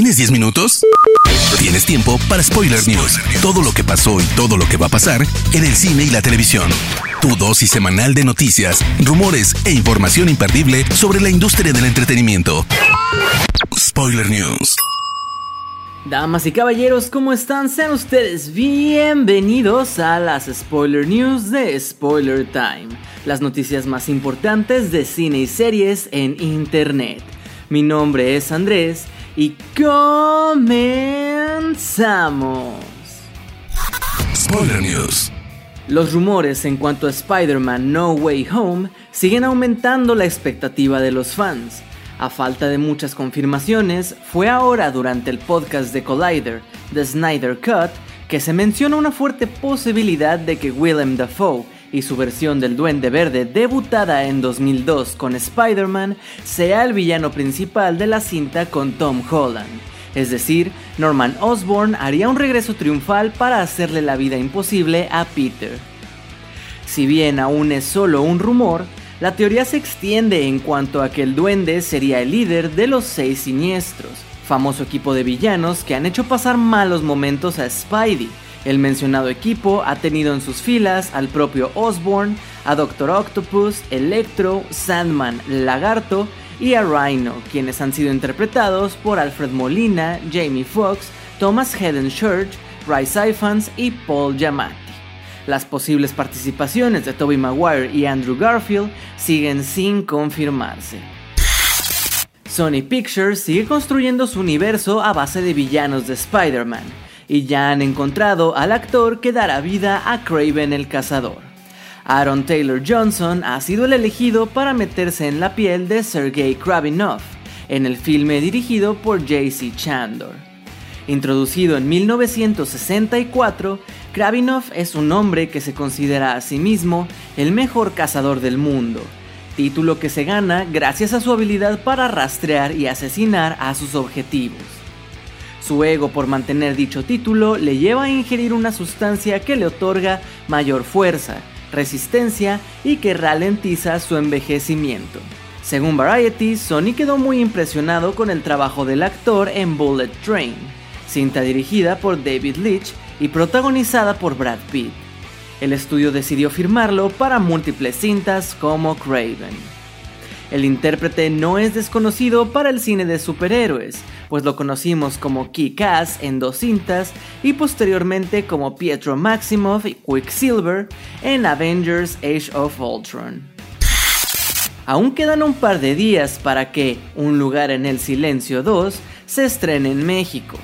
¿Tienes 10 minutos? Tienes tiempo para Spoiler News. Todo lo que pasó y todo lo que va a pasar en el cine y la televisión. Tu dosis semanal de noticias, rumores e información imperdible sobre la industria del entretenimiento. Spoiler News. Damas y caballeros, ¿cómo están? Sean ustedes bienvenidos a las Spoiler News de Spoiler Time, las noticias más importantes de cine y series en Internet. Mi nombre es Andrés y comenzamos. Spoiler News. Los rumores en cuanto a Spider-Man No Way Home siguen aumentando la expectativa de los fans. A falta de muchas confirmaciones, fue ahora durante el podcast de Collider, The Snyder Cut, que se menciona una fuerte posibilidad de que Willem Dafoe y su versión del Duende Verde debutada en 2002 con Spider-Man sea el villano principal de la cinta con Tom Holland. Es decir, Norman Osborn haría un regreso triunfal para hacerle la vida imposible a Peter. Si bien aún es solo un rumor, la teoría se extiende en cuanto a que el duende sería el líder de los seis siniestros, famoso equipo de villanos que han hecho pasar malos momentos a Spidey, el mencionado equipo ha tenido en sus filas al propio Osborn, a Doctor Octopus, Electro, Sandman, Lagarto y a Rhino, quienes han sido interpretados por Alfred Molina, Jamie Foxx, Thomas Hedden Church, Ray Ifans y Paul Giamatti. Las posibles participaciones de Tobey Maguire y Andrew Garfield siguen sin confirmarse. Sony Pictures sigue construyendo su universo a base de villanos de Spider-Man y ya han encontrado al actor que dará vida a Craven el Cazador. Aaron Taylor Johnson ha sido el elegido para meterse en la piel de Sergei Kravinov en el filme dirigido por J.C. Chandor. Introducido en 1964, Kravinov es un hombre que se considera a sí mismo el mejor cazador del mundo, título que se gana gracias a su habilidad para rastrear y asesinar a sus objetivos. Su ego por mantener dicho título le lleva a ingerir una sustancia que le otorga mayor fuerza, resistencia y que ralentiza su envejecimiento. Según Variety, Sony quedó muy impresionado con el trabajo del actor en Bullet Train, cinta dirigida por David Leitch y protagonizada por Brad Pitt. El estudio decidió firmarlo para múltiples cintas como Craven. El intérprete no es desconocido para el cine de superhéroes, pues lo conocimos como Kick-Ass en dos cintas y posteriormente como Pietro Maximoff y Quicksilver en Avengers Age of Ultron. Aún quedan un par de días para que Un lugar en el silencio 2 se estrene en México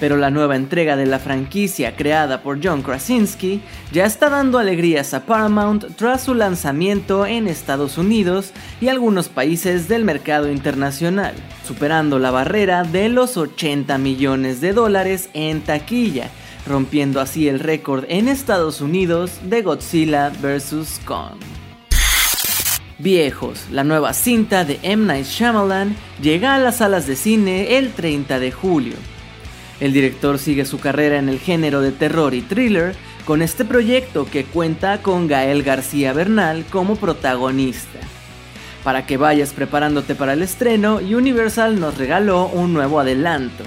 pero la nueva entrega de la franquicia creada por John Krasinski ya está dando alegrías a Paramount tras su lanzamiento en Estados Unidos y algunos países del mercado internacional, superando la barrera de los 80 millones de dólares en taquilla, rompiendo así el récord en Estados Unidos de Godzilla vs. Kong. Viejos, la nueva cinta de M. Night Shyamalan llega a las salas de cine el 30 de julio. El director sigue su carrera en el género de terror y thriller con este proyecto que cuenta con Gael García Bernal como protagonista. Para que vayas preparándote para el estreno, Universal nos regaló un nuevo adelanto.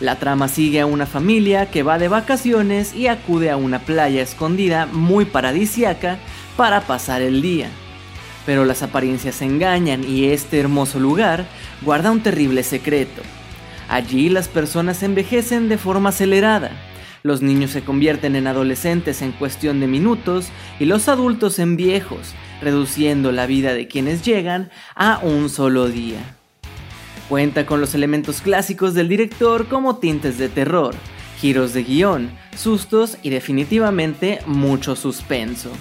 La trama sigue a una familia que va de vacaciones y acude a una playa escondida muy paradisiaca para pasar el día. Pero las apariencias engañan y este hermoso lugar guarda un terrible secreto. Allí las personas envejecen de forma acelerada. Los niños se convierten en adolescentes en cuestión de minutos y los adultos en viejos, reduciendo la vida de quienes llegan a un solo día. Cuenta con los elementos clásicos del director como tintes de terror, giros de guion, sustos y definitivamente mucho suspenso.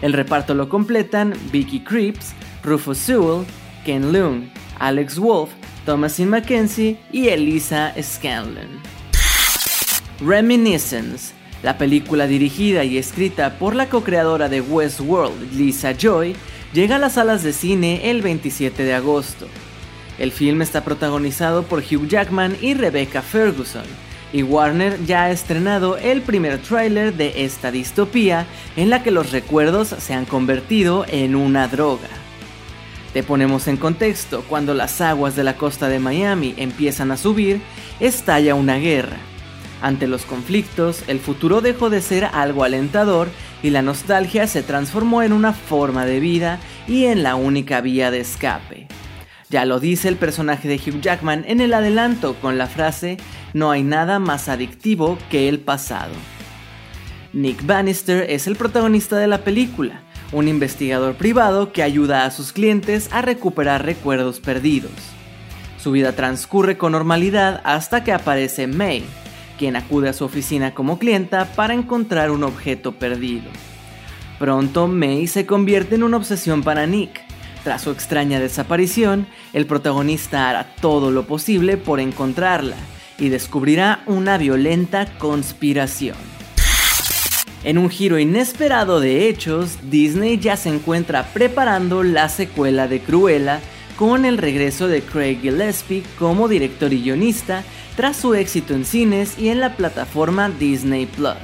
El reparto lo completan Vicky Creeps, Rufus Sewell, Ken Leung, Alex Wolf, Thomasin Mackenzie y Elisa Scanlon. Reminiscence, la película dirigida y escrita por la co-creadora de Westworld, Lisa Joy, llega a las salas de cine el 27 de agosto. El film está protagonizado por Hugh Jackman y Rebecca Ferguson, y Warner ya ha estrenado el primer tráiler de esta distopía en la que los recuerdos se han convertido en una droga. Te ponemos en contexto, cuando las aguas de la costa de Miami empiezan a subir, estalla una guerra. Ante los conflictos, el futuro dejó de ser algo alentador y la nostalgia se transformó en una forma de vida y en la única vía de escape. Ya lo dice el personaje de Hugh Jackman en el adelanto con la frase, no hay nada más adictivo que el pasado. Nick Bannister es el protagonista de la película, un investigador privado que ayuda a sus clientes a recuperar recuerdos perdidos. Su vida transcurre con normalidad hasta que aparece May, quien acude a su oficina como clienta para encontrar un objeto perdido. Pronto May se convierte en una obsesión para Nick. Tras su extraña desaparición, el protagonista hará todo lo posible por encontrarla y descubrirá una violenta conspiración. En un giro inesperado de hechos, Disney ya se encuentra preparando la secuela de Cruella con el regreso de Craig Gillespie como director y guionista tras su éxito en cines y en la plataforma Disney Plus.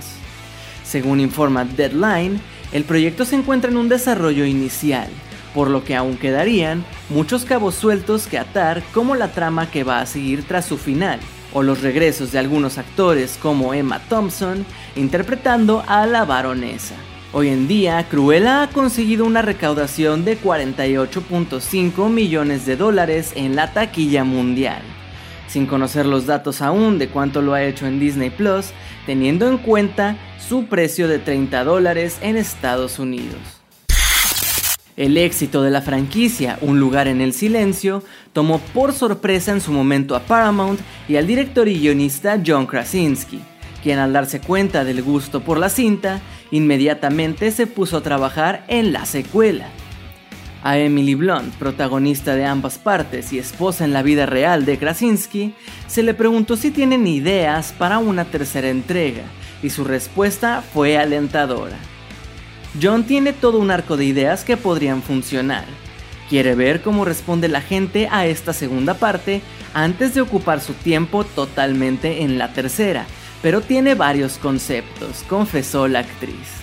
Según informa Deadline, el proyecto se encuentra en un desarrollo inicial, por lo que aún quedarían muchos cabos sueltos que atar como la trama que va a seguir tras su final, o los regresos de algunos actores como Emma Thompson interpretando a la baronesa. Hoy en día, Cruella ha conseguido una recaudación de 48.5 millones de dólares en la taquilla mundial, sin conocer los datos aún de cuánto lo ha hecho en Disney Plus, teniendo en cuenta su precio de 30 dólares en Estados Unidos. El éxito de la franquicia Un lugar en el silencio tomó por sorpresa en su momento a Paramount y al director y guionista John Krasinski, quien al darse cuenta del gusto por la cinta, inmediatamente se puso a trabajar en la secuela. A Emily Blunt, protagonista de ambas partes y esposa en la vida real de Krasinski, se le preguntó si tienen ideas para una tercera entrega, y su respuesta fue alentadora. John tiene todo un arco de ideas que podrían funcionar. Quiere ver cómo responde la gente a esta segunda parte antes de ocupar su tiempo totalmente en la tercera, pero tiene varios conceptos, confesó la actriz.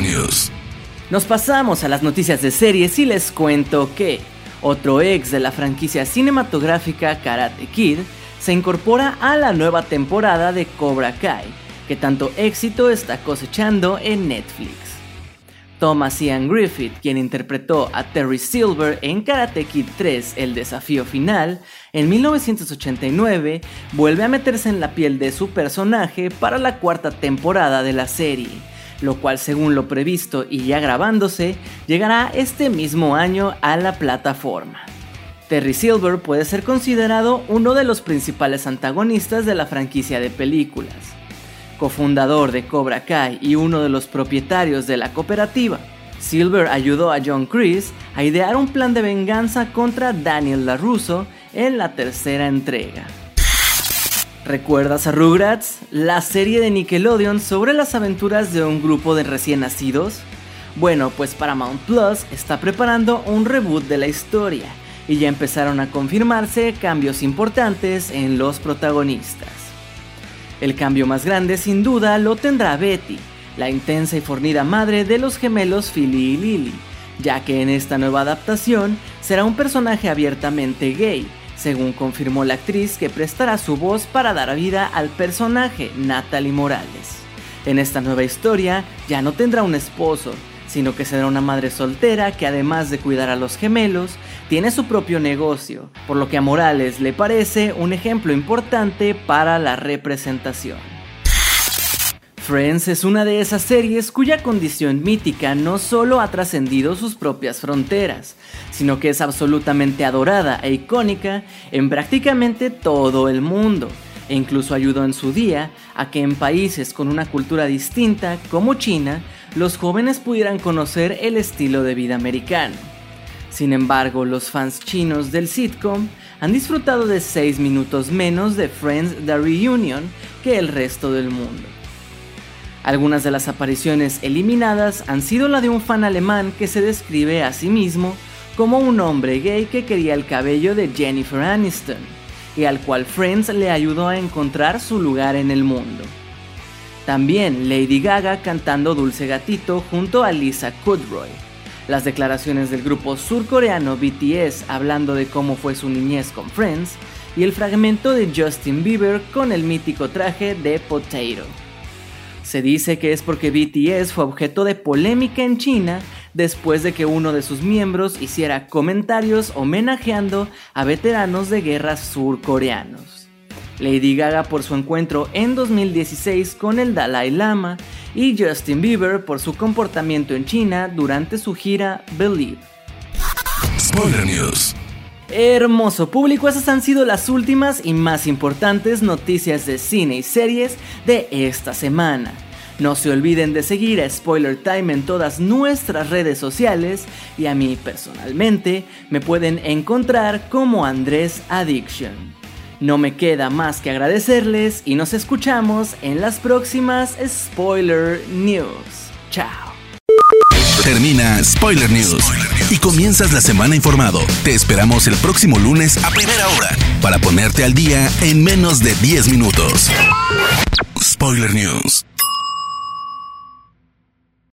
News. Nos pasamos a las noticias de series y les cuento que otro ex de la franquicia cinematográfica Karate Kid se incorpora a la nueva temporada de Cobra Kai, que tanto éxito está cosechando en Netflix. Thomas Ian Griffith, quien interpretó a Terry Silver en Karate Kid 3 El desafío final, en 1989 vuelve a meterse en la piel de su personaje para la cuarta temporada de la serie, lo cual según lo previsto y ya grabándose, llegará este mismo año a la plataforma. Terry Silver puede ser considerado uno de los principales antagonistas de la franquicia de películas, cofundador de Cobra Kai y uno de los propietarios de la cooperativa. Silver ayudó a John Chris a idear un plan de venganza contra Daniel LaRusso en la tercera entrega. ¿Recuerdas a Rugrats? La serie de Nickelodeon sobre las aventuras de un grupo de recién nacidos. Bueno, pues Paramount Plus está preparando un reboot de la historia y ya empezaron a confirmarse cambios importantes en los protagonistas. El cambio más grande sin duda lo tendrá Betty, la intensa y fornida madre de los gemelos Philly y Lily, ya que en esta nueva adaptación será un personaje abiertamente gay, según confirmó la actriz que prestará su voz para dar vida al personaje Natalie Morales. En esta nueva historia ya no tendrá un esposo, sino que será una madre soltera que además de cuidar a los gemelos, tiene su propio negocio, por lo que a Morales le parece un ejemplo importante para la representación. Friends es una de esas series cuya condición mítica no solo ha trascendido sus propias fronteras, sino que es absolutamente adorada e icónica en prácticamente todo el mundo, e incluso ayudó en su día a que en países con una cultura distinta como China, los jóvenes pudieran conocer el estilo de vida americano. Sin embargo, los fans chinos del sitcom han disfrutado de 6 minutos menos de Friends The Reunion que el resto del mundo. Algunas de las apariciones eliminadas han sido la de un fan alemán que se describe a sí mismo como un hombre gay que quería el cabello de Jennifer Aniston y al cual Friends le ayudó a encontrar su lugar en el mundo. También Lady Gaga cantando Dulce Gatito junto a Lisa Kudrow, las declaraciones del grupo surcoreano BTS hablando de cómo fue su niñez con Friends, y el fragmento de Justin Bieber con el mítico traje de Potato. Se dice que es porque BTS fue objeto de polémica en China después de que uno de sus miembros hiciera comentarios homenajeando a veteranos de guerras surcoreanos. Lady Gaga por su encuentro en 2016 con el Dalai Lama y Justin Bieber por su comportamiento en China durante su gira Believe. Spoiler News. Hermoso público, esas han sido las últimas y más importantes noticias de cine y series de esta semana. No se olviden de seguir a Spoiler Time en todas nuestras redes sociales y a mí personalmente me pueden encontrar como Andrés Addiction. No me queda más que agradecerles y nos escuchamos en las próximas Spoiler News. Chao. Termina Spoiler News y comienzas la semana informado. Te esperamos el próximo lunes a primera hora para ponerte al día en menos de 10 minutos. Spoiler News.